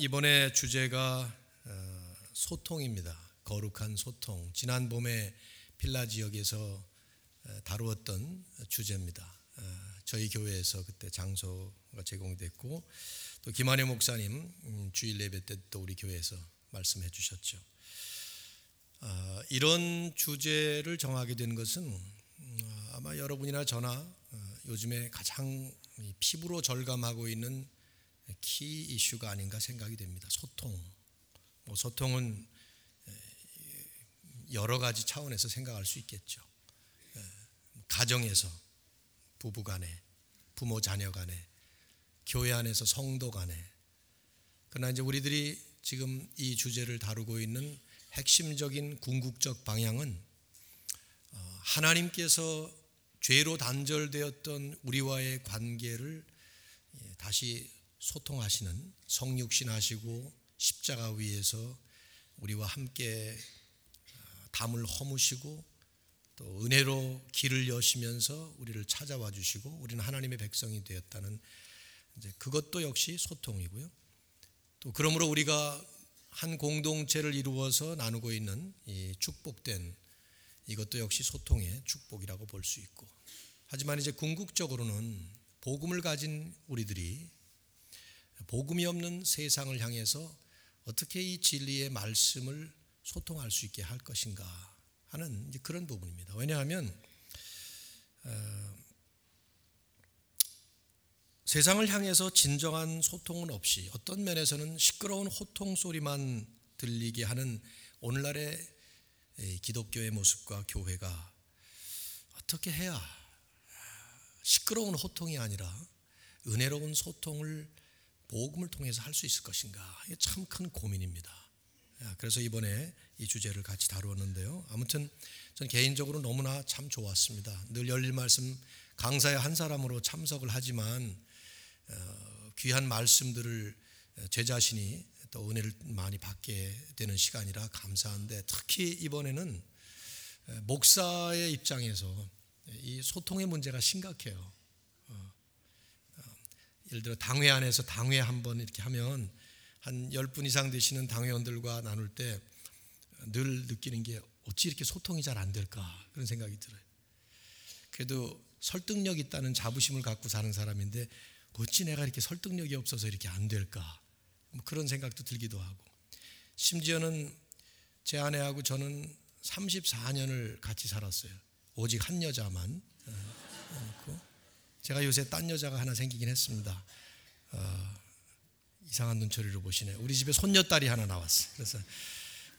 이번에 주제가 어, 소통입니다. 거룩한 소통. 지난 봄에 필라 지역에서 어, 다루었던 주제입니다. 어, 저희 교회에서 그때 장소가 제공됐고 또 김한혜 목사님 음, 주일 예배 때 또 우리 교회에서 말씀해 주셨죠. 이런 주제를 정하게 된 것은 음, 아마 여러분이나 저나 요즘에 가장 피부로 절감하고 있는 키 이슈가 아닌가 생각이 됩니다. 소통. 뭐 소통은 여러 가지 차원에서 생각할 수 있겠죠. 가정에서 부부 간에, 부모 자녀 간에, 교회 안에서 성도 간에. 그러나 이제 우리들이 지금 이 주제를 다루고 있는 핵심적인 궁극적 방향은 어, 하나님께서 죄로 단절되었던 우리와의 관계를 예, 다시 소통하시는 성육신 하시고 십자가 위에서 우리와 함께 어, 담을 허무시고 또 은혜로 길을 여시면서 우리를 찾아와 주시고 우리는 하나님의 백성이 되었다는 이제 그것도 역시 소통이고요. 또 그러므로 우리가 한 공동체를 이루어서 나누고 있는 이 축복된 이것도 역시 소통의 축복이라고 볼 수 있고 하지만 이제 궁극적으로는 복음을 가진 우리들이 복음이 없는 세상을 향해서 어떻게 이 진리의 말씀을 소통할 수 있게 할 것인가 하는 그런 부분입니다. 왜냐하면 어, 세상을 향해서 진정한 소통은 없이 어떤 면에서는 시끄러운 호통 소리만 들리게 하는 오늘날의 기독교의 모습과 교회가 어떻게 해야 시끄러운 호통이 아니라 은혜로운 소통을 복음을 통해서 할 수 있을 것인가? 참 큰 고민입니다. 그래서 이번에 이 주제를 같이 다루었는데요. 아무튼 전 개인적으로 너무나 참 좋았습니다. 늘 열릴 말씀 강사의 한 사람으로 참석을 하지만 어, 귀한 말씀들을 제 자신이 또 은혜를 많이 받게 되는 시간이라 감사한데 특히 이번에는 목사의 입장에서 이 소통의 문제가 심각해요. 예를 들어 당회 안에서 당회 한 번 이렇게 하면 한 10분 이상 되시는 당회원들과 나눌 때 늘 느끼는 게 어찌 이렇게 소통이 잘 안 될까 그런 생각이 들어요. 그래도 설득력 있다는 자부심을 갖고 사는 사람인데 어찌 내가 이렇게 설득력이 없어서 이렇게 안 될까 뭐 그런 생각도 들기도 하고 심지어는 제 아내하고 저는 34년을 같이 살았어요. 오직 한 여자만 어, 제가 요새 딴 여자가 하나 생기긴 했습니다. 어, 이상한 눈초리로 보시네. 우리 집에 손녀딸이 하나 나왔어. 그래서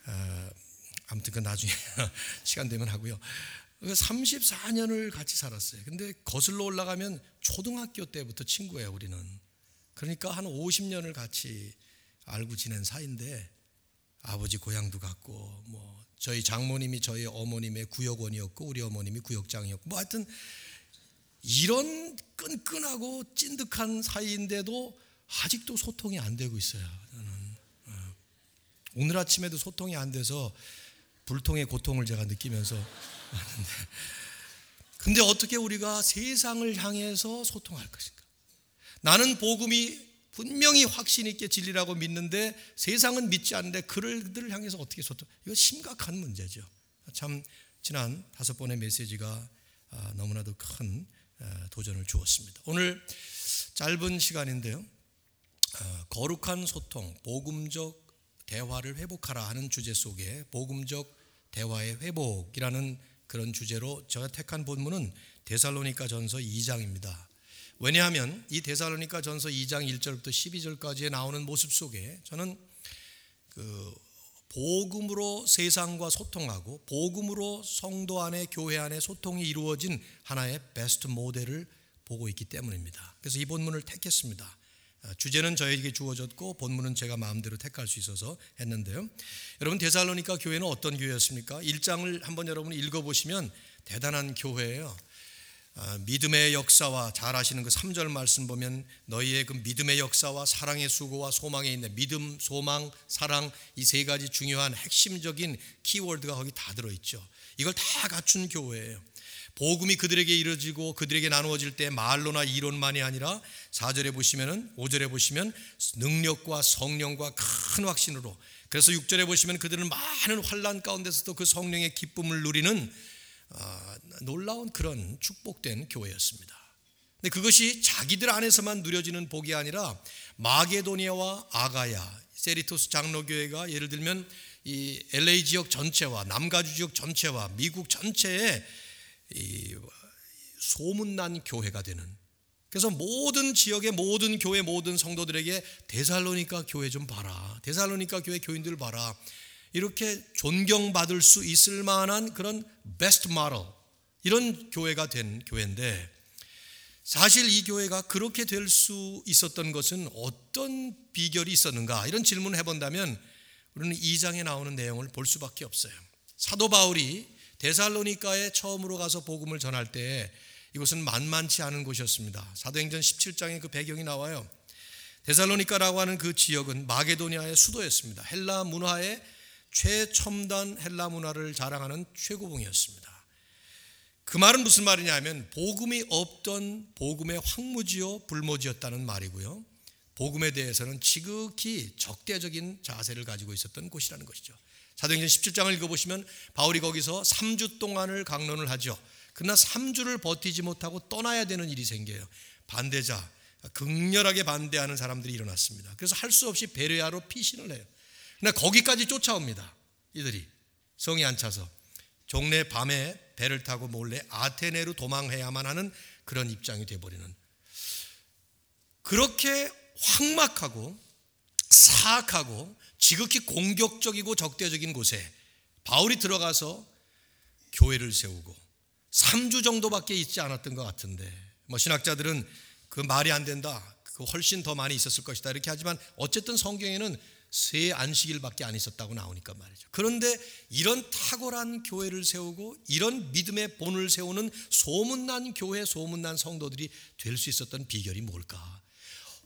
어, 아무튼 그 나중에 시간 되면 하고요. 34년을 같이 살았어요. 근데 거슬러 올라가면 초등학교 때부터 친구예요, 우리는. 그러니까 한 50년을 같이 알고 지낸 사이인데 아버지 고향도 같고 뭐 저희 장모님이 저희 어머님의 구역원이었고 우리 어머님이 구역장이었고 뭐 하여튼 이런 끈끈하고 찐득한 사이인데도 아직도 소통이 안 되고 있어요. 저는 어. 오늘 아침에도 소통이 안 돼서 불통의 고통을 제가 느끼면서 왔는데 근데 어떻게 우리가 세상을 향해서 소통할 것인가? 나는 복음이 분명히 확신 있게 진리라고 믿는데 세상은 믿지 않는데 그들을 향해서 어떻게 소통? 이거 심각한 문제죠. 참 지난 다섯 번의 메시지가 아, 너무나도 큰 도전을 주었습니다. 오늘 짧은 시간인데요. 어, 거룩한 소통, 복음적 대화를 회복하라 하는 주제 속에 복음적 대화의 회복이라는 그런 주제로 제가 택한 본문은 데살로니가 전서 2장입니다. 왜냐하면 이 데살로니가 전서 2장 1절부터 12절까지에 나오는 모습 속에 저는 그 복음으로 세상과 소통하고 복음으로 성도 안에 교회 안에 소통이 이루어진 하나의 베스트 모델을 보고 있기 때문입니다. 그래서 이 본문을 택했습니다. 아, 주제는 저에게 주어졌고 본문은 제가 마음대로 택할 수 있어서 했는데요. 여러분 데살로니가 교회는 어떤 교회였습니까? 1장을 한번 여러분 읽어보시면 대단한 교회예요. 아, 믿음의 역사와 잘 아시는 그 3절 말씀 보면 너희의 그 믿음의 역사와 사랑의 수고와 소망에 있는 믿음, 소망, 사랑 이 세 가지 중요한 핵심적인 키워드가 거기 다 들어 있죠. 이걸 다 갖춘 교회예요. 복음이 그들에게 이루어지고 그들에게 나누어질 때 말로나 이론만이 아니라 4절에 보시면은 5절에 보시면 능력과 성령과 큰 확신으로 그래서 6절에 보시면 그들은 많은 환란 가운데서도 그 성령의 기쁨을 누리는 아, 놀라운 그런 축복된 교회였습니다. 근데 그것이 자기들 안에서만 누려지는 복이 아니라 마게도니아와 아가야, 세리토스 장로교회가 예를 들면 이 LA 지역 전체와 남가주 지역 전체와 미국 전체에 이 소문난 교회가 되는 그래서 모든 지역의 모든 교회 모든 성도들에게 데살로니카 교회 좀 봐라. 데살로니카 교회 교인들 봐라. 이렇게 존경받을 수 있을 만한 그런 베스트 마럴 이런 교회가 된 교회인데 사실 이 교회가 그렇게 될 수 있었던 것은 어떤 비결이 있었는가 이런 질문을 해본다면 우리는 2장에 나오는 내용을 볼 수밖에 없어요. 사도 바울이 데살로니카에 처음으로 가서 복음을 전할 때 이곳은 만만치 않은 곳이었습니다. 사도행전 17장에 그 배경이 나와요. 데살로니카라고 하는 그 지역은 마게도니아의 수도였습니다. 헬라 문화의 최첨단 헬라 문화를 자랑하는 최고봉이었습니다. 그 말은 무슨 말이냐면 복음이 없던 복음의 황무지요 불모지였다는 말이고요. 복음에 대해서는 지극히 적대적인 자세를 가지고 있었던 곳이라는 것이죠. 사도행전 17장을 읽어보시면 바울이 거기서 3주 동안을 강론을 하죠. 그러나 3주를 버티지 못하고 떠나야 되는 일이 생겨요. 반대자, 극렬하게 반대하는 사람들이 일어났습니다. 그래서 할 수 없이 베레아로 피신을 해요. 그러나 거기까지 쫓아옵니다. 이들이 성이 안 차서 종래 밤에 배를 타고 몰래 아테네로 도망해야만 하는 그런 입장이 되어버리는 그렇게 황막하고 사악하고 지극히 공격적이고 적대적인 곳에 바울이 들어가서 교회를 세우고 3주 정도밖에 있지 않았던 것 같은데 뭐 신학자들은 그 말이 안 된다. 그 훨씬 더 많이 있었을 것이다. 이렇게 하지만 어쨌든 성경에는 세 안식일밖에 안 있었다고 나오니까 말이죠. 그런데 이런 탁월한 교회를 세우고 이런 믿음의 본을 세우는 소문난 교회, 소문난 성도들이 될 수 있었던 비결이 뭘까?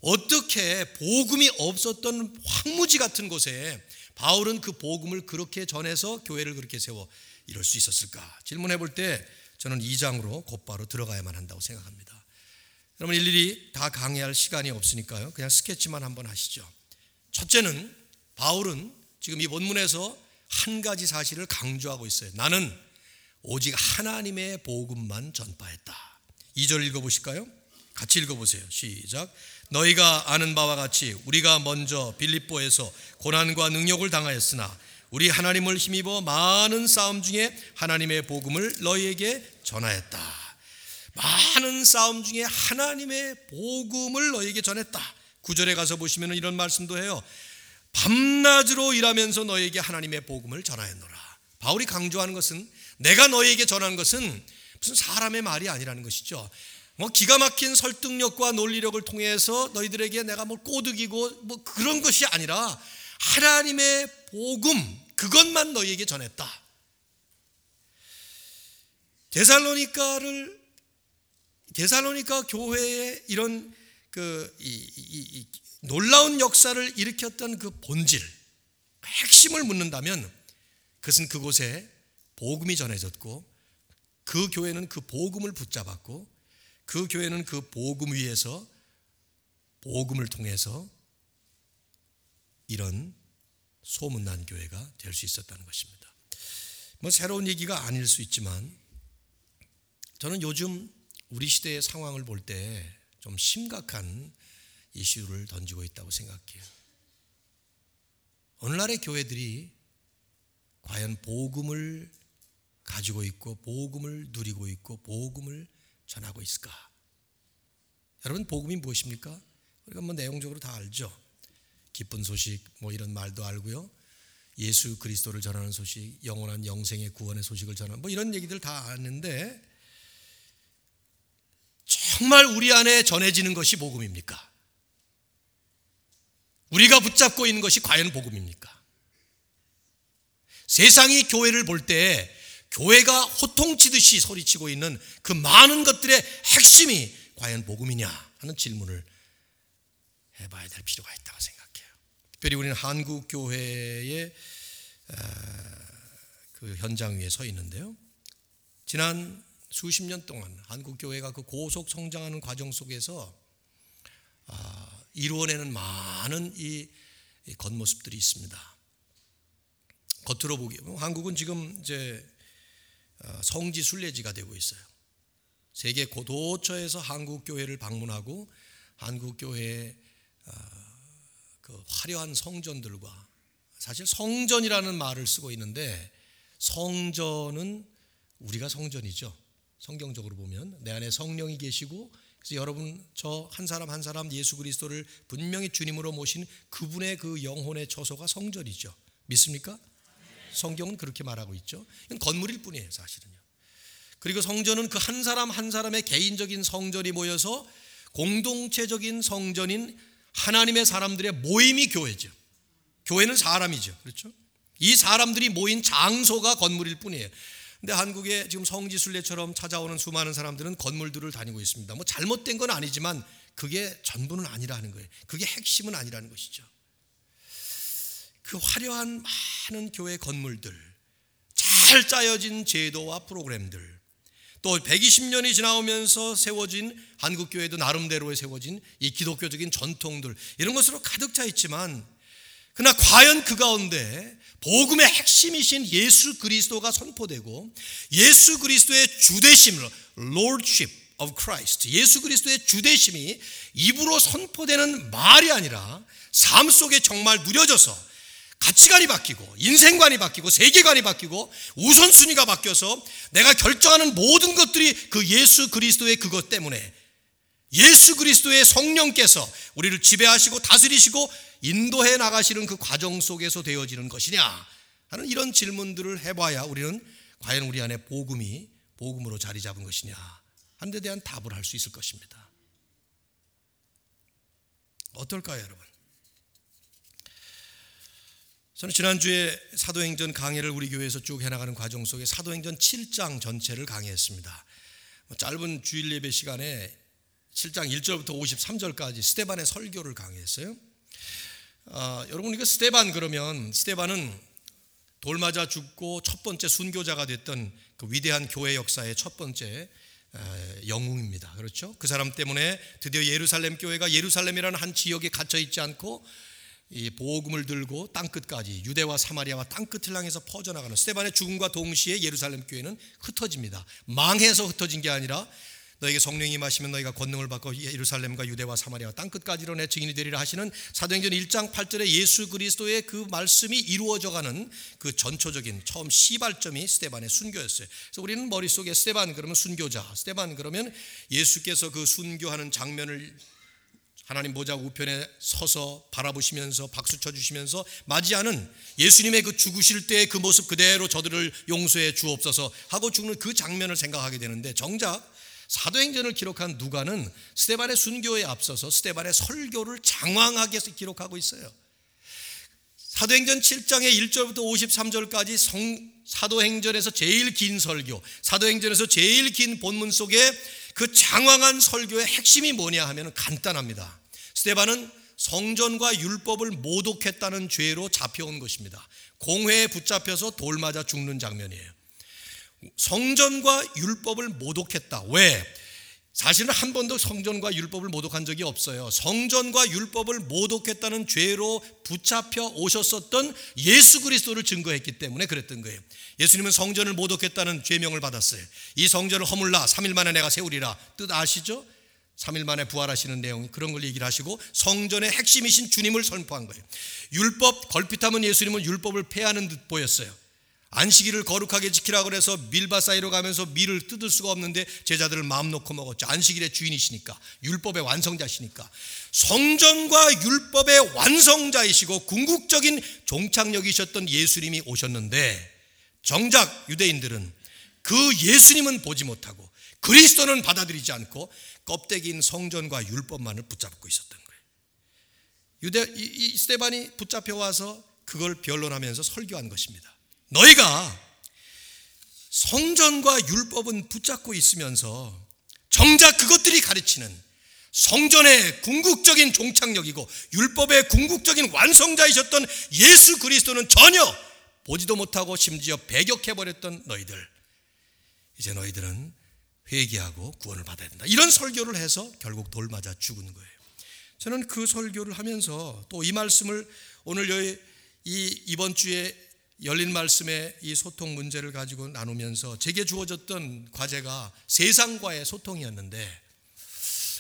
어떻게 복음이 없었던 황무지 같은 곳에 바울은 그 복음을 그렇게 전해서 교회를 그렇게 세워 이럴 수 있었을까? 질문해 볼 때 저는 2장으로 곧바로 들어가야만 한다고 생각합니다. 여러분 일일이 다 강의할 시간이 없으니까요. 그냥 스케치만 한번 하시죠. 첫째는 바울은 지금 이 본문에서 한 가지 사실을 강조하고 있어요. 나는 오직 하나님의 복음만 전파했다. 2절 읽어보실까요? 같이 읽어보세요. 시작. 너희가 아는 바와 같이 우리가 먼저 빌립보에서 고난과 능력을 당하였으나 우리 하나님을 힘입어 많은 싸움 중에 하나님의 복음을 너희에게 전하였다. 많은 싸움 중에 하나님의 복음을 너희에게 전했다. 구절에 가서 보시면 이런 말씀도 해요. 밤낮으로 일하면서 너에게 하나님의 복음을 전하였노라. 바울이 강조하는 것은 내가 너에게 전한 것은 무슨 사람의 말이 아니라는 것이죠. 뭐 기가 막힌 설득력과 논리력을 통해서 너희들에게 내가 뭐 꼬드기고 뭐 그런 것이 아니라 하나님의 복음 그것만 너희에게 전했다. 데살로니카를 데살로니카 교회의 이런 그 이, 이, 이, 놀라운 역사를 일으켰던 그 본질, 핵심을 묻는다면 그것은 그곳에 복음이 전해졌고 그 교회는 그 복음을 붙잡았고 그 교회는 그 복음 위에서 복음을 통해서 이런 소문난 교회가 될 수 있었다는 것입니다. 뭐 새로운 얘기가 아닐 수 있지만 저는 요즘 우리 시대의 상황을 볼때 좀 심각한 이슈를 던지고 있다고 생각해요. 오늘날의 교회들이 과연 복음을 가지고 있고 복음을 누리고 있고 복음을 전하고 있을까? 여러분 복음이 무엇입니까? 우리가 뭐 내용적으로 다 알죠. 기쁜 소식 뭐 이런 말도 알고요. 예수 그리스도를 전하는 소식, 영원한 영생의 구원의 소식을 전하는 뭐 이런 얘기들 다 아는데 정말 우리 안에 전해지는 것이 복음입니까? 우리가 붙잡고 있는 것이 과연 복음입니까? 세상이 교회를 볼 때 교회가 호통치듯이 소리치고 있는 그 많은 것들의 핵심이 과연 복음이냐 하는 질문을 해봐야 될 필요가 있다고 생각해요. 특별히 우리는 한국 교회의 그 현장 위에 서 있는데요. 지난 수십 년 동안 한국 교회가 그 고속 성장하는 과정 속에서 아, 이루어내는 많은 이, 이 겉모습들이 있습니다. 겉으로 보기 한국은 지금 이제 어, 성지 순례지가 되고 있어요. 세계 고도처에서 한국 교회를 방문하고 한국 교회의 어, 그 화려한 성전들과 사실 성전이라는 말을 쓰고 있는데 성전은 우리가 성전이죠. 성경적으로 보면 내 안에 성령이 계시고 그래서 여러분 저 한 사람 한 사람 예수 그리스도를 분명히 주님으로 모신 그분의 그 영혼의 처소가 성전이죠. 믿습니까? 성경은 그렇게 말하고 있죠. 이건 건물일 뿐이에요, 사실은요. 그리고 성전은 그 한 사람 한 사람의 개인적인 성전이 모여서 공동체적인 성전인 하나님의 사람들의 모임이 교회죠. 교회는 사람이죠. 그렇죠? 이 사람들이 모인 장소가 건물일 뿐이에요. 근데 한국에 지금 성지순례처럼 찾아오는 수많은 사람들은 건물들을 다니고 있습니다. 뭐 잘못된 건 아니지만 그게 전부는 아니라는 거예요. 그게 핵심은 아니라는 것이죠. 그 화려한 많은 교회 건물들, 잘 짜여진 제도와 프로그램들, 또 120년이 지나오면서 세워진 한국 교회도 나름대로의 세워진 이 기독교적인 전통들 이런 것으로 가득 차 있지만 그러나 과연 그 가운데 복음의 핵심이신 예수 그리스도가 선포되고 예수 그리스도의 주대심, Lordship of Christ, 예수 그리스도의 주대심이 입으로 선포되는 말이 아니라 삶 속에 정말 누려져서 가치관이 바뀌고 인생관이 바뀌고 세계관이 바뀌고 우선순위가 바뀌어서 내가 결정하는 모든 것들이 그 예수 그리스도의 그것 때문에 예수 그리스도의 성령께서 우리를 지배하시고 다스리시고 인도해 나가시는 그 과정 속에서 되어지는 것이냐 하는 이런 질문들을 해봐야 우리는 과연 우리 안에 복음이 복음으로 자리 잡은 것이냐 하는 데 대한 답을 할 수 있을 것입니다. 어떨까요, 여러분? 저는 지난주에 사도행전 강의를 우리 교회에서 쭉 해나가는 과정 속에 사도행전 7장 전체를 강의했습니다. 뭐 짧은 주일 예배 시간에 7장 1절부터 53절까지 스테반의 설교를 강의했어요. 아, 여러분 이거 스테반 그러면 스테반은 돌 맞아 죽고 첫 번째 순교자가 됐던 그 위대한 교회 역사의 첫 번째 영웅입니다. 그렇죠? 그 사람 때문에 드디어 예루살렘 교회가 예루살렘이라는 한 지역에 갇혀 있지 않고 이 보금을 들고 땅 끝까지 유대와 사마리아와 땅 끝을 향해서 퍼져나가는 스테반의 죽음과 동시에 예루살렘 교회는 흩어집니다. 망해서 흩어진 게 아니라 너에게 성령이 마시면 너희가 권능을 받고 예루살렘과 유대와 사마리아 땅 끝까지로 내 증인이 되리라 하시는 사도행전 1장 8절에 예수 그리스도의 그 말씀이 이루어져 가는 그 전초적인 처음 시발점이 스테반의 순교였어요. 그래서 우리는 머릿속에 스테반 그러면 순교자, 스테반 그러면 예수께서 그 순교하는 장면을 하나님 보좌 우편에 서서 바라보시면서 박수 쳐주시면서 맞이하는 예수님의 그 죽으실 때의 그 모습 그대로 저들을 용서해 주옵소서 하고 죽는 그 장면을 생각하게 되는데 정작 사도행전을 기록한 누가는 스테반의 순교에 앞서서 스테반의 설교를 장황하게 기록하고 있어요. 사도행전 7장의 1절부터 53절까지 성, 사도행전에서 제일 긴 설교, 사도행전에서 제일 긴 본문 속에 그 장황한 설교의 핵심이 뭐냐 하면 간단합니다. 스테반은 성전과 율법을 모독했다는 죄로 잡혀온 것입니다. 공회에 붙잡혀서 돌 맞아 죽는 장면이에요. 성전과 율법을 모독했다. 왜? 사실은 한 번도 성전과 율법을 모독한 적이 없어요. 성전과 율법을 모독했다는 죄로 붙잡혀 오셨었던 예수 그리스도를 증거했기 때문에 그랬던 거예요. 예수님은 성전을 모독했다는 죄명을 받았어요. 이 성전을 허물라 3일 만에 내가 세우리라. 뜻 아시죠? 3일 만에 부활하시는 내용 그런 걸 얘기를 하시고 성전의 핵심이신 주님을 선포한 거예요. 율법 걸핏하면 예수님은 율법을 폐하는 듯 보였어요. 안식일을 거룩하게 지키라 그래서 밀바 사이로 가면서 밀을 뜯을 수가 없는데 제자들을 마음 놓고 먹었죠. 안식일의 주인이시니까 율법의 완성자시니까 성전과 율법의 완성자이시고 궁극적인 종착역이셨던 예수님이 오셨는데 정작 유대인들은 그 예수님은 보지 못하고 그리스도는 받아들이지 않고 껍데기인 성전과 율법만을 붙잡고 있었던 거예요. 유대 이, 이 스테반이 붙잡혀 와서 그걸 변론하면서 설교한 것입니다. 너희가 성전과 율법은 붙잡고 있으면서 정작 그것들이 가르치는 성전의 궁극적인 종착역이고 율법의 궁극적인 완성자이셨던 예수 그리스도는 전혀 보지도 못하고 심지어 배격해버렸던 너희들. 이제 너희들은 회개하고 구원을 받아야 된다. 이런 설교를 해서 결국 돌 맞아 죽은 거예요. 저는 그 설교를 하면서 또 이 말씀을 오늘 이 이번 주에 열린 말씀의 이 소통 문제를 가지고 나누면서 제게 주어졌던 과제가 세상과의 소통이었는데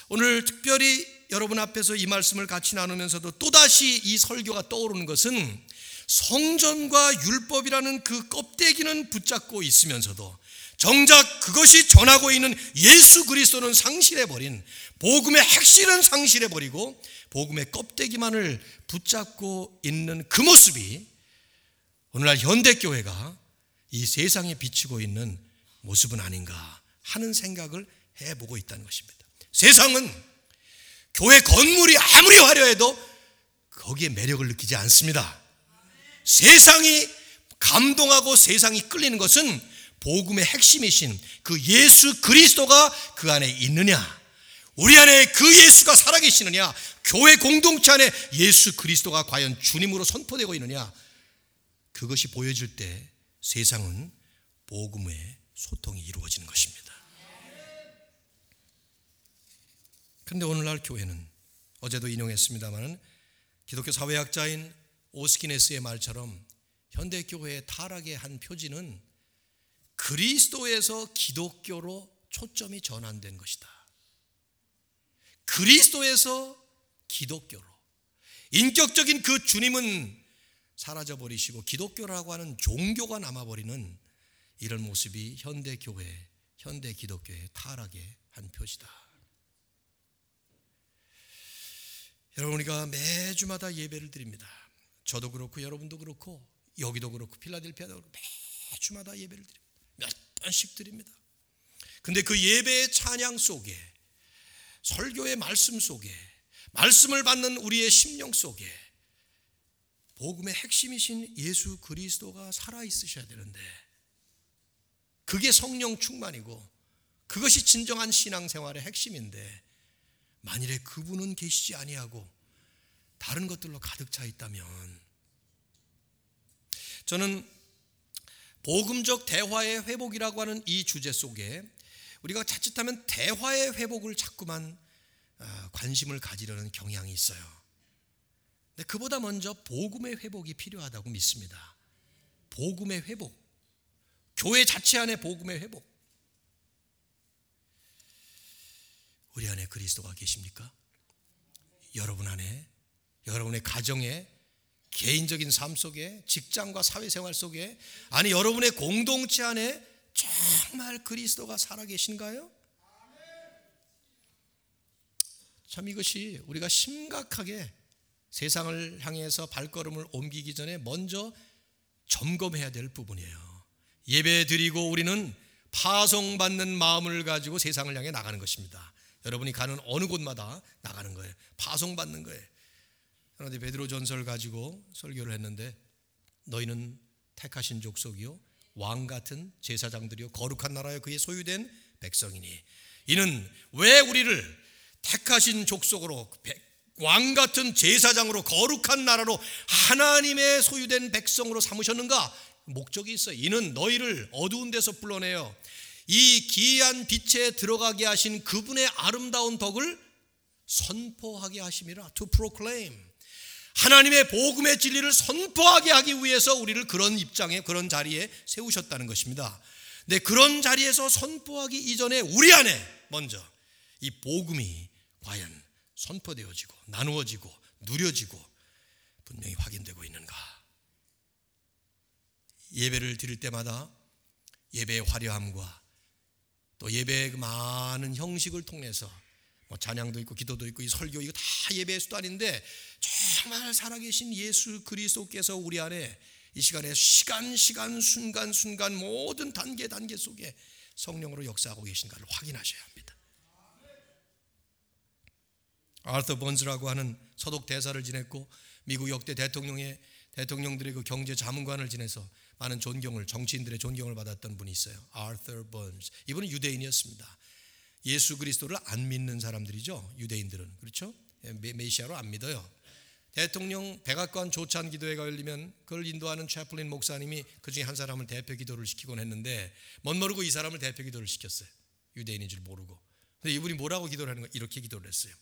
오늘 특별히 여러분 앞에서 이 말씀을 같이 나누면서도 또다시 이 설교가 떠오르는 것은 성전과 율법이라는 그 껍데기는 붙잡고 있으면서도 정작 그것이 전하고 있는 예수 그리스도는 상실해 버린 복음의 핵심은 상실해 버리고 복음의 껍데기만을 붙잡고 있는 그 모습이 오늘날 현대 교회가 이 세상에 비치고 있는 모습은 아닌가 하는 생각을 해보고 있다는 것입니다. 세상은 교회 건물이 아무리 화려해도 거기에 매력을 느끼지 않습니다. 세상이 감동하고 세상이 끌리는 것은 복음의 핵심이신 그 예수 그리스도가 그 안에 있느냐, 우리 안에 그 예수가 살아계시느냐, 교회 공동체 안에 예수 그리스도가 과연 주님으로 선포되고 있느냐, 그것이 보여질 때 세상은 복음의 소통이 이루어지는 것입니다. 그런데 오늘날 교회는 어제도 인용했습니다마는 기독교 사회학자인 오스키네스의 말처럼 현대 교회의 타락의 한 표지는 그리스도에서 기독교로 초점이 전환된 것이다. 그리스도에서 기독교로 인격적인 그 주님은 사라져 버리시고 기독교라고 하는 종교가 남아 버리는 이런 모습이 현대 교회, 현대 기독교의 타락의 한 표시다. 여러분 우리가 매주마다 예배를 드립니다. 저도 그렇고 여러분도 그렇고 여기도 그렇고 필라델피아도 그렇고 매주마다 예배를 드립니다. 몇 번씩 드립니다. 근데 그 예배의 찬양 속에 설교의 말씀 속에 말씀을 받는 우리의 심령 속에 복음의 핵심이신 예수 그리스도가 살아 있으셔야 되는데 그게 성령 충만이고 그것이 진정한 신앙생활의 핵심인데 만일에 그분은 계시지 아니하고 다른 것들로 가득 차 있다면 저는 복음적 대화의 회복이라고 하는 이 주제 속에 우리가 자칫하면 대화의 회복을 자꾸만 아, 관심을 가지려는 경향이 있어요. 근데 그보다 먼저 복음의 회복이 필요하다고 믿습니다. 복음의 회복. 교회 자체 안에 복음의 회복. 우리 안에 그리스도가 계십니까? 여러분 안에, 여러분의 가정에, 개인적인 삶 속에, 직장과 사회생활 속에, 아니 여러분의 공동체 안에 정말 그리스도가 살아계신가요? 참 이것이 우리가 심각하게 세상을 향해서 발걸음을 옮기기 전에 먼저 점검해야 될 부분이에요. 예배 드리고 우리는 파송받는 마음을 가지고 세상을 향해 나가는 것입니다. 여러분이 가는 어느 곳마다 나가는 거예요. 파송받는 거예요. 그런데 베드로 전설 가지고 설교를 했는데 너희는 택하신 족속이요 왕 같은 제사장들이요 거룩한 나라여 그의 소유된 백성이니 이는 왜 우리를 택하신 족속으로 왕 같은 제사장으로 거룩한 나라로 하나님의 소유된 백성으로 삼으셨는가 목적이 있어요. 이는 너희를 어두운 데서 불러내어 이 기이한 빛에 들어가게 하신 그분의 아름다운 덕을 선포하게 하심이라 to proclaim 하나님의 복음의 진리를 선포하게 하기 위해서 우리를 그런 입장에 그런 자리에 세우셨다는 것입니다. 네, 그런 자리에서 선포하기 이전에 우리 안에 먼저 이 복음이 과연 선포되어지고 나누어지고 누려지고 분명히 확인되고 있는가? 예배를 드릴 때마다 예배의 화려함과 또 예배의 그 많은 형식을 통해서 뭐 찬양도 있고 기도도 있고 이 설교 이거 다 예배의 수단인데 정말 살아계신 예수 그리스도께서 우리 안에 이 시간에 시간 시간 순간 순간 모든 단계 단계 속에 성령으로 역사하고 계신가를 확인하셔야 합니다. 아르터 번즈라고 하는 서독 대사를 지냈고 미국 역대 대통령의 대통령들의 그 경제 자문관을 지내서 많은 존경을 정치인들의 존경을 받았던 분이 있어요. 아르터 번즈. 이분은 유대인이었습니다. 예수 그리스도를 안 믿는 사람들이죠. 유대인들은 그렇죠? 메시아로 안 믿어요. 대통령 백악관 조찬 기도회가 열리면 그걸 인도하는 채플린 목사님이 그 중에 한 사람을 대표 기도를 시키곤 했는데 멋 모르고 이 사람을 대표 기도를 시켰어요. 유대인인 줄 모르고. 근데 이분이 뭐라고 기도를 하는 거 이렇게 기도를 했어요.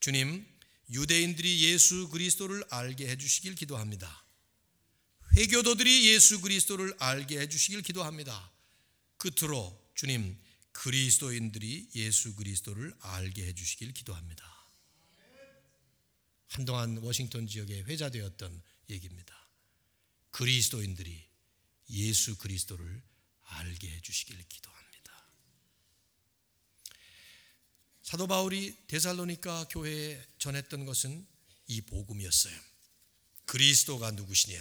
주님, 유대인들이 예수 그리스도를 알게 해 주시길 기도합니다. 회교도들이 예수 그리스도를 알게 해 주시길 기도합니다. 끝으로 주님, 그리스도인들이 예수 그리스도를 알게 해 주시길 기도합니다. 한동안 워싱턴 지역에 회자되었던 얘기입니다. 그리스도인들이 예수 그리스도를 알게 해 주시길 기도합니다. 사도 바울이 데살로니가 교회에 전했던 것은 이 복음이었어요. 그리스도가 누구시냐?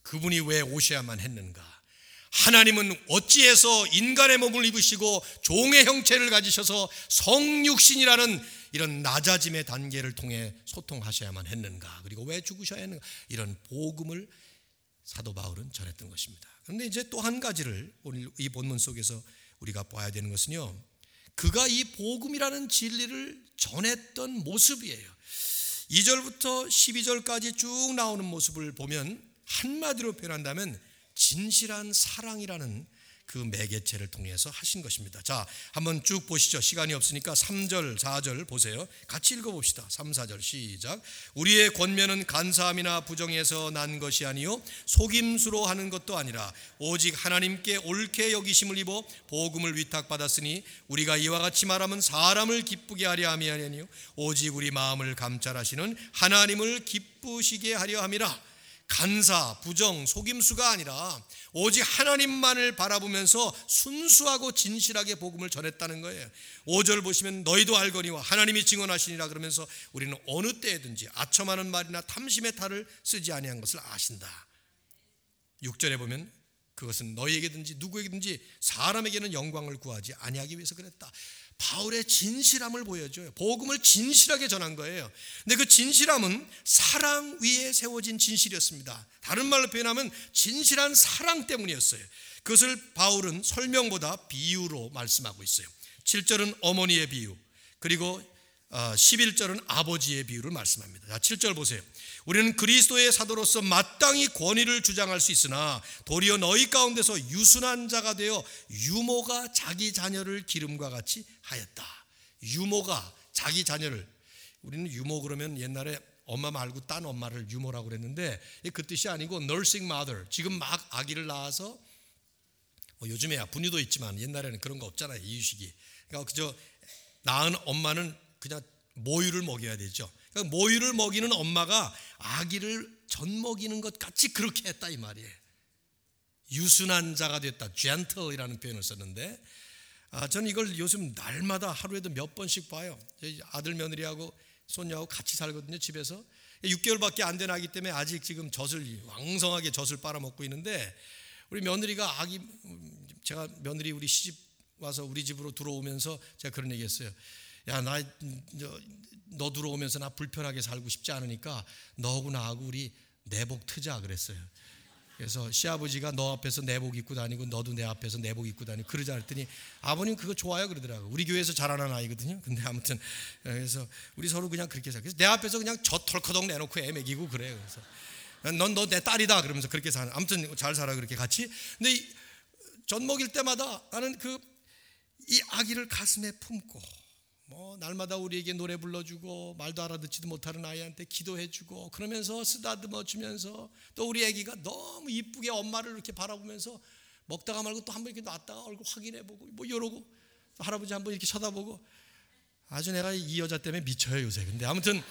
그분이 왜 오셔야만 했는가? 하나님은 어찌해서 인간의 몸을 입으시고 종의 형체를 가지셔서 성육신이라는 이런 낮아짐의 단계를 통해 소통하셔야만 했는가? 그리고 왜 죽으셔야 했는가? 이런 복음을 사도 바울은 전했던 것입니다. 그런데 이제 또 한 가지를 오늘 이 본문 속에서 우리가 봐야 되는 것은요. 그가 이 복음이라는 진리를 전했던 모습이에요. 2절부터 12절까지 쭉 나오는 모습을 보면 한마디로 표현한다면 진실한 사랑이라는 그 매개체를 통해서 하신 것입니다. 자, 한번 쭉 보시죠. 시간이 없으니까 3절, 4절 보세요. 같이 읽어 봅시다. 3, 4절 시작. 우리의 권면은 간사함이나 부정에서 난 것이 아니요 속임수로 하는 것도 아니라 오직 하나님께 옳게 여기심을 입어 복음을 위탁받았으니 우리가 이와 같이 말하면 사람을 기쁘게 하려 함이 아니요 오직 우리 마음을 감찰하시는 하나님을 기쁘시게 하려 함이라. 간사, 부정, 속임수가 아니라 오직 하나님만을 바라보면서 순수하고 진실하게 복음을 전했다는 거예요. 5절 보시면 너희도 알거니와 하나님이 증언하시니라 그러면서 우리는 어느 때든지 아첨하는 말이나 탐심의 탈을 쓰지 아니한 것을 아신다. 6절에 보면 그것은 너희에게든지 누구에게든지 사람에게는 영광을 구하지 아니하기 위해서 그랬다. 바울의 진실함을 보여줘요. 복음을 진실하게 전한 거예요. 근데 그 진실함은 사랑 위에 세워진 진실이었습니다. 다른 말로 표현하면 진실한 사랑 때문이었어요. 그것을 바울은 설명보다 비유로 말씀하고 있어요. 7절은 어머니의 비유, 그리고 11절은 어, 아버지의 비유를 말씀합니다. 자, 7절 보세요. 우리는 그리스도의 사도로서 마땅히 권위를 주장할 수 있으나 도리어 너희 가운데서 유순한 자가 되어 유모가 자기 자녀를 기름과 같이 하였다. 유모가 자기 자녀를 우리는 유모 그러면 옛날에 엄마 말고 딴 엄마를 유모라고 그랬는데 그 뜻이 아니고 nursing mother 지금 막 아기를 낳아서 뭐 요즘에야 분유도 있지만 옛날에는 그런 거 없잖아요 이유식이 그러니까 그저 낳은 엄마는 그냥 모유를 먹여야 되죠 그러니까 모유를 먹이는 엄마가 아기를 전 먹이는 것 같이 그렇게 했다 이 말이에요. 유순한 자가 됐다. gentle이라는 표현을 썼는데 아, 저는 이걸 요즘 날마다 하루에도 몇 번씩 봐요. 아들 며느리하고 손녀하고 같이 살거든요 집에서 6개월밖에 안 된 아기 때문에 아직 지금 젖을 왕성하게 젖을 빨아먹고 있는데 우리 며느리가 아기 제가 며느리 우리 시집 와서 우리 집으로 들어오면서 제가 그런 얘기했어요. 야나 너 들어오면서 나 불편하게 살고 싶지 않으니까 너하고 나하고 우리 내복 트자 그랬어요. 그래서 시아버지가 너 앞에서 내복 입고 다니고 너도 내 앞에서 내복 입고 다니고 그러자 했더니 아버님 그거 좋아요 그러더라고. 우리 교회에서 자라난 아이거든요. 근데 아무튼 그래서 우리 서로 그냥 그렇게 살. 그래서 내 앞에서 그냥 저 털커덕 내놓고 애 먹이고 그래요. 그래서 넌 너 내 딸이다 그러면서 그렇게 사는. 아무튼 잘 살아 그렇게 같이. 근데 전 먹일 때마다 나는 그 이 아기를 가슴에 품고 뭐 날마다 우리에게 노래 불러주고 말도 알아듣지도 못하는 아이한테 기도해주고 그러면서 쓰다듬어 주면서 또 우리 아기가 너무 이쁘게 엄마를 이렇게 바라보면서 먹다가 말고 또 한 번 이렇게 놨다가 얼굴 확인해보고 뭐 이러고 할아버지 한 번 이렇게 쳐다보고 아주 내가 이 여자 때문에 미쳐요 요새. 근데 아무튼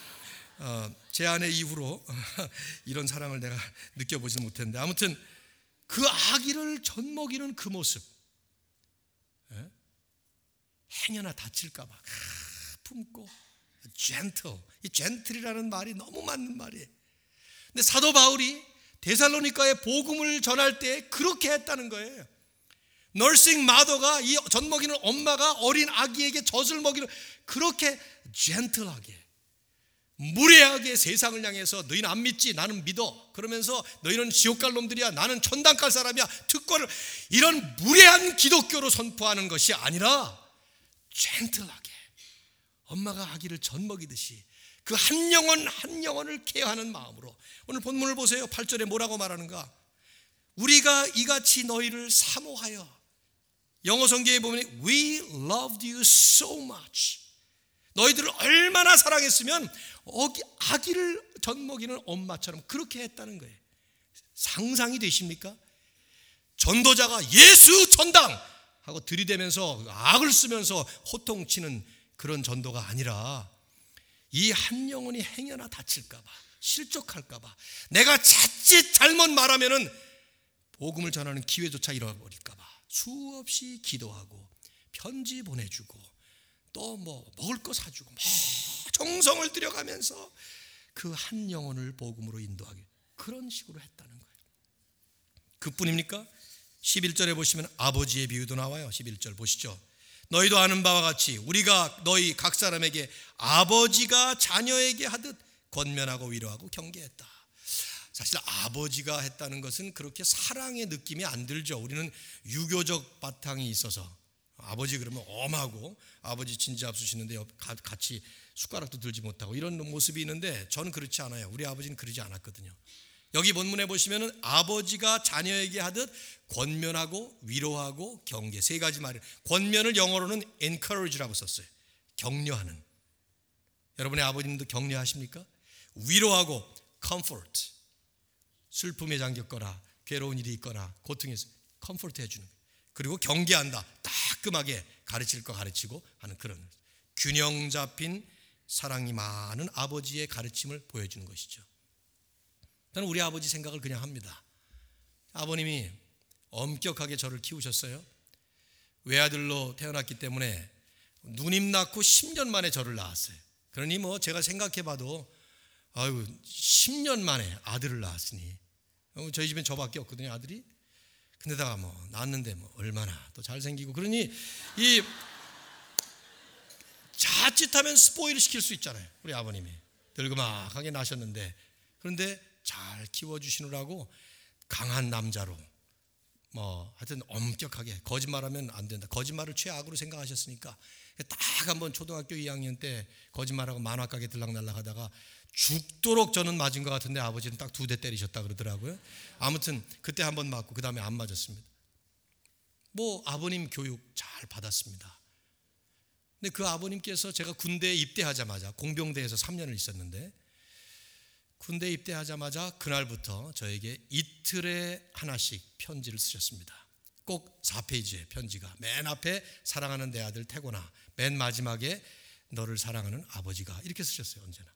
어, 제 아내 이후로 이런 사랑을 내가 느껴보지 못했는데 아무튼 그 아기를 젖먹이는 그 모습 행여나 다칠까봐. 품고. Gentle. 이 gentl이라는 말이 너무 맞는 말이에요. 근데 사도 바울이 데살로니카의 복음을 전할 때 그렇게 했다는 거예요. 널싱 마더가 이 젖 먹이는 엄마가 어린 아기에게 젖을 먹이는 그렇게 젠틀하게 무례하게 세상을 향해서 너희는 안 믿지? 나는 믿어. 그러면서 너희는 지옥 갈 놈들이야. 나는 천당 갈 사람이야. 특권을 이런 무례한 기독교로 선포하는 것이 아니라 젠틀하게 엄마가 아기를 젖먹이듯이 그 한 영혼 한 영혼을 케어하는 마음으로 오늘 본문을 보세요. 8절에 뭐라고 말하는가? 우리가 이같이 너희를 사모하여 영어 성경에 보면 We loved you so much. 너희들을 얼마나 사랑했으면 아기를 젖먹이는 엄마처럼 그렇게 했다는 거예요. 상상이 되십니까? 전도자가 예수 전당 하고 들이대면서 악을 쓰면서 호통치는 그런 전도가 아니라 이 한 영혼이 행여나 다칠까봐 실족할까봐 내가 자칫 잘못 말하면은 복음을 전하는 기회조차 잃어버릴까봐 수없이 기도하고 편지 보내주고 또 뭐 먹을 거 사주고 막 정성을 들여가면서 그 한 영혼을 복음으로 인도하게 그런 식으로 했다는 거예요. 그뿐입니까? 11절에 보시면 아버지의 비유도 나와요. 11절 보시죠. 너희도 아는 바와 같이 우리가 너희 각 사람에게 아버지가 자녀에게 하듯 권면하고 위로하고 경계했다. 사실 아버지가 했다는 것은 그렇게 사랑의 느낌이 안 들죠. 우리는 유교적 바탕이 있어서 아버지 그러면 엄하고 아버지 진지 앞수시는데 같이 숟가락도 들지 못하고 이런 모습이 있는데 저는 그렇지 않아요. 우리 아버지는 그러지 않았거든요. 여기 본문에 보시면은 아버지가 자녀에게 하듯 권면하고 위로하고 경계 세 가지 말을 권면을 영어로는 encourage라고 썼어요. 격려하는. 여러분의 아버님도 격려하십니까? 위로하고 comfort. 슬픔에 잠겼거나 괴로운 일이 있거나 고통에서 comfort 해 주는 거예요. 그리고 경계한다. 따끔하게 가르칠 거 가르치고 하는 그런 균형 잡힌 사랑이 많은 아버지의 가르침을 보여주는 것이죠. 저는 우리 아버지 생각을 그냥 합니다. 아버님이 엄격하게 저를 키우셨어요. 외아들로 태어났기 때문에 누님 낳고 10년 만에 저를 낳았어요. 그러니 뭐 제가 생각해 봐도 아유 10년 만에 아들을 낳았으니 어, 저희 집엔 저밖에 없거든요 아들이 근데다가 뭐 낳았는데 뭐 얼마나 또 잘생기고 그러니 이 자칫하면 스포일을 시킬 수 있잖아요 우리 아버님이 늙그막하게 나셨는데 그런데 잘 키워주시느라고 강한 남자로 뭐 하여튼 엄격하게 거짓말하면 안 된다. 거짓말을 최악으로 생각하셨으니까 딱 한번 초등학교 2학년 때 거짓말하고 만화 가게 들락날락 하다가 죽도록 저는 맞은 것 같은데 아버지는 딱 두 대 때리셨다 그러더라고요. 아무튼 그때 한 번 맞고 그 다음에 안 맞았습니다. 뭐 아버님 교육 잘 받았습니다. 근데 그 아버님께서 제가 군대에 입대하자마자 공병대에서 3년을 있었는데 군대 입대하자마자 그날부터 저에게 이틀에 하나씩 편지를 쓰셨습니다. 꼭 4페이지의 편지가 맨 앞에 사랑하는 내 아들 태고나 맨 마지막에 너를 사랑하는 아버지가 이렇게 쓰셨어요 언제나.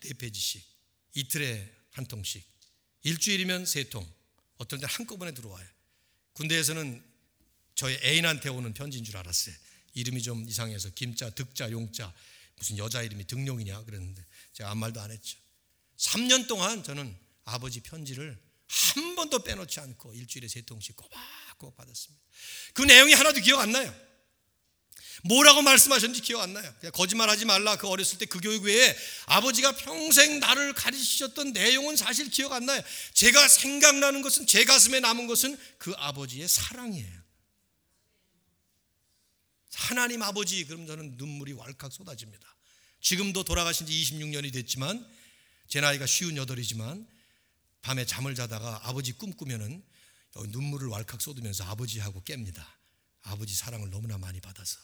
네 페이지씩 이틀에 한 통씩 일주일이면 세통 어떤 때는 한꺼번에 들어와요. 군대에서는 저희 애인한테 오는 편지인 줄 알았어요. 이름이 좀 이상해서 김자 득자 용자 무슨 여자 이름이 등용이냐 그랬는데 제가 아무 말도 안 했죠. 3년 동안 저는 아버지 편지를 한 번도 빼놓지 않고 일주일에 세 통씩 꼬박꼬박 받았습니다. 그 내용이 하나도 기억 안 나요. 뭐라고 말씀하셨는지 기억 안 나요. 그냥 거짓말하지 말라. 그 어렸을 때 그 교육 외에 아버지가 평생 나를 가르치셨던 내용은 사실 기억 안 나요. 제가 생각나는 것은 제 가슴에 남은 것은 그 아버지의 사랑이에요. 하나님 아버지 그럼 저는 눈물이 왈칵 쏟아집니다. 지금도 돌아가신 지 26년이 됐지만 제 나이가 58이지만 밤에 잠을 자다가 아버지 꿈꾸면은 눈물을 왈칵 쏟으면서 아버지하고 깹니다. 아버지 사랑을 너무나 많이 받아서.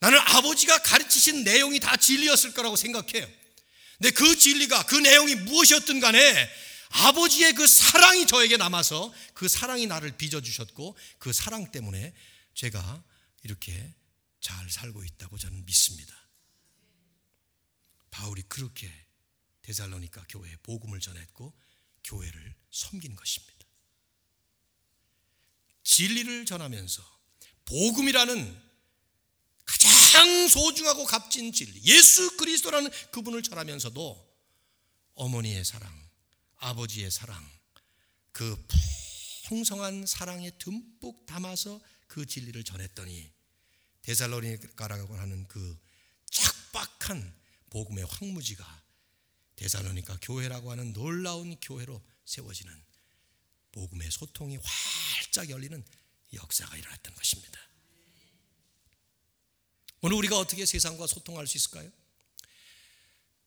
나는 아버지가 가르치신 내용이 다 진리였을 거라고 생각해요. 근데 그 진리가 그 내용이 무엇이었든 간에 아버지의 그 사랑이 저에게 남아서 그 사랑이 나를 빚어주셨고 그 사랑 때문에 제가 이렇게 잘 살고 있다고 저는 믿습니다. 바울이 그렇게 데살로니카 교회에 복음을 전했고 교회를 섬긴 것입니다. 진리를 전하면서 복음이라는 가장 소중하고 값진 진리, 예수 그리스도라는 그분을 전하면서도 어머니의 사랑, 아버지의 사랑, 그 풍성한 사랑에 듬뿍 담아서 그 진리를 전했더니 데살로니카라고 하는 그 척박한 복음의 황무지가 대사로니까 교회라고 하는 놀라운 교회로 세워지는 복음의 소통이 활짝 열리는 역사가 일어났던 것입니다. 오늘 우리가 어떻게 세상과 소통할 수 있을까요?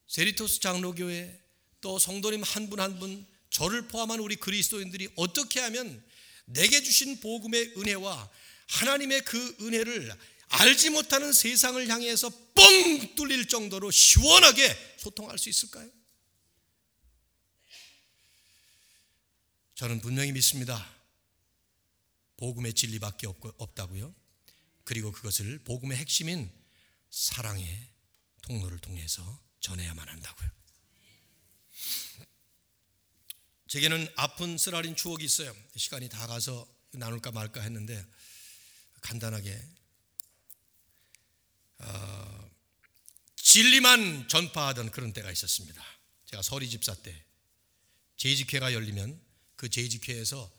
세리토스 장로교회 또 성도님 한 분 한 분 저를 포함한 우리 그리스도인들이 어떻게 하면 내게 주신 복음의 은혜와 하나님의 그 은혜를 알지 못하는 세상을 향해서 뻥 뚫릴 정도로 시원하게 소통할 수 있을까요? 저는 분명히 믿습니다. 복음의 진리밖에 없 다고요. 그리고 그것을 복음의 핵심인 사랑의 통로를 통해서 전해야만 한다고요. 제게는 아픈 쓰라린 추억이 있어요. 시간이 다 가서 나눌까 말까 했는데 간단하게 어, 진리만 전파하던 그런 때가 있었습니다. 제가 서리 집사 때 제이직회가 열리면 그 제이직회에서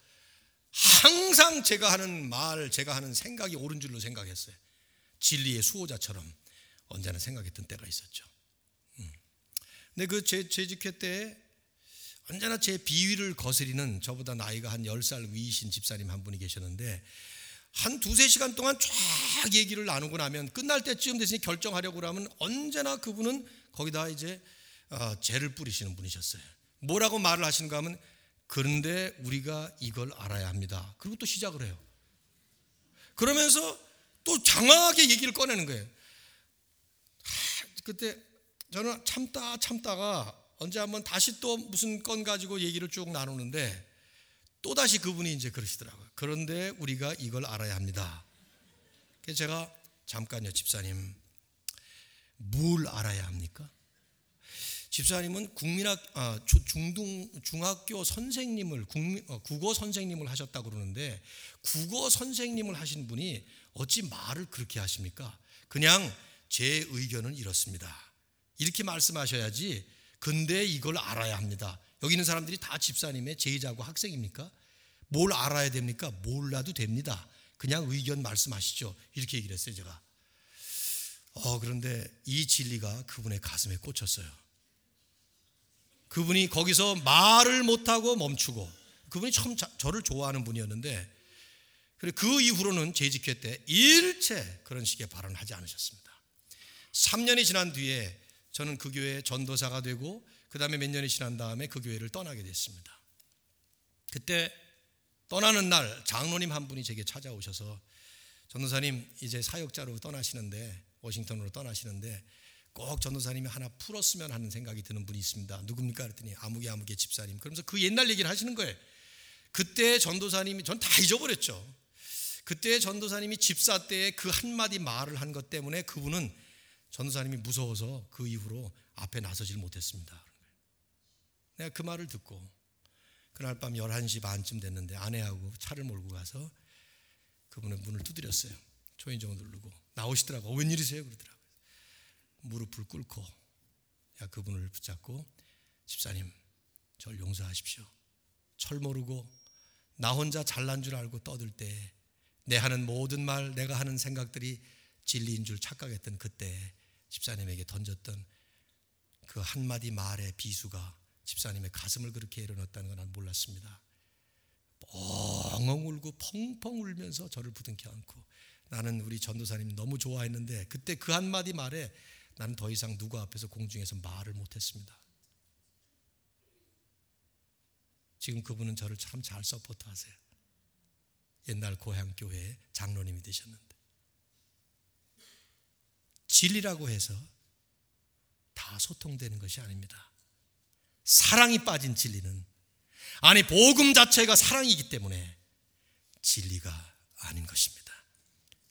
항상 제가 하는 말, 제가 하는 생각이 옳은 줄로 생각했어요. 진리의 수호자처럼 언제나 생각했던 때가 있었죠. 음. 근데 그 제, 재직회 때 언제나 제 비위를 거스리는 저보다 나이가 한 10살 위이신 집사님 한 분이 계셨는데 한 두세 시간 동안 쫙 얘기를 나누고 나면 끝날 때쯤 되으니 결정하려고 하면 언제나 그분은 거기다 이제 어, 죄를 뿌리시는 분이셨어요. 뭐라고 말을 하시는가 하면 그런데 우리가 이걸 알아야 합니다. 그리고 또 시작을 해요. 그러면서 또 장황하게 얘기를 꺼내는 거예요. 그때 저는 참다 참다가 언제 한번 다시 또 무슨 건 가지고 얘기를 쭉 나누는데 또 다시 그분이 이제 그러시더라고요. 그런데 우리가 이걸 알아야 합니다. 그래서 제가 잠깐요, 집사님. 뭘 알아야 합니까? 집사님은 국민학 아, 중등 중학교 선생님을 국민, 어, 국어 선생님을 하셨다고 그러는데 국어 선생님을 하신 분이 어찌 말을 그렇게 하십니까? 그냥 제 의견은 이렇습니다. 이렇게 말씀하셔야지. 근데 이걸 알아야 합니다. 여기 있는 사람들이 다 집사님의 제자고 학생입니까? 뭘 알아야 됩니까? 몰라도 됩니다. 그냥 의견 말씀하시죠. 이렇게 얘기를 했어요, 제가. 어, 그런데 이 진리가 그분의 가슴에 꽂혔어요. 그분이 거기서 말을 못하고 멈추고 그분이 참 저를 좋아하는 분이었는데 그리고 그 이후로는 재직회 때 일체 그런 식의 발언을 하지 않으셨습니다. 3년이 지난 뒤에 저는 그 교회 전도사가 되고 그 다음에 몇 년이 지난 다음에 그 교회를 떠나게 됐습니다. 그때 떠나는 날 장로님 한 분이 제게 찾아오셔서 전도사님 이제 사역자로 떠나시는데 워싱턴으로 떠나시는데 꼭 전도사님이 하나 풀었으면 하는 생각이 드는 분이 있습니다. 누굽니까? 그랬더니 아무개 아무개 집사님. 그러면서 그 옛날 얘기를 하시는 거예요. 그때 전도사님이 전 다 잊어버렸죠. 그때 전도사님이 집사 때그 한마디 말을 한 것 때문에 그분은 전도사님이 무서워서 그 이후로 앞에 나서질 못했습니다. 내가 그 말을 듣고 그날 밤 11시 반쯤 됐는데 아내하고 차를 몰고 가서 그분의 문을 두드렸어요. 초인종을 누르고 나오시더라고. 웬일이세요? 그러더라고요. 무릎을 꿇고 야 그분을 붙잡고 집사님 절 용서하십시오. 철 모르고 나 혼자 잘난 줄 알고 떠들 때 내 하는 모든 말 내가 하는 생각들이 진리인 줄 착각했던 그때 집사님에게 던졌던 그 한마디 말의 비수가 집사님의 가슴을 그렇게 일어났다는 건 난 몰랐습니다. 뻥뻥 울고 펑펑 울면서 저를 부둥켜 안고 나는 우리 전도사님 너무 좋아했는데 그때 그 한마디 말에 나는 더 이상 누구 앞에서 공중에서 말을 못했습니다. 지금 그분은 저를 참 잘 서포트하세요. 옛날 고향 교회 장로님이 되셨는데 진리라고 해서 다 소통되는 것이 아닙니다. 사랑이 빠진 진리는 아니 복음 자체가 사랑이기 때문에 진리가 아닌 것입니다.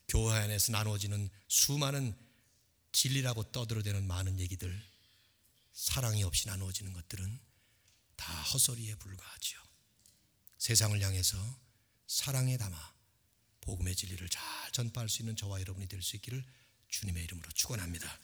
교회 안에서 나누어지는 수많은 진리라고 떠들어대는 많은 얘기들 사랑이 없이 나누어지는 것들은 다 헛소리에 불과하지요. 세상을 향해서 사랑에 담아 복음의 진리를 잘 전파할 수 있는 저와 여러분이 될 수 있기를 주님의 이름으로 축원합니다.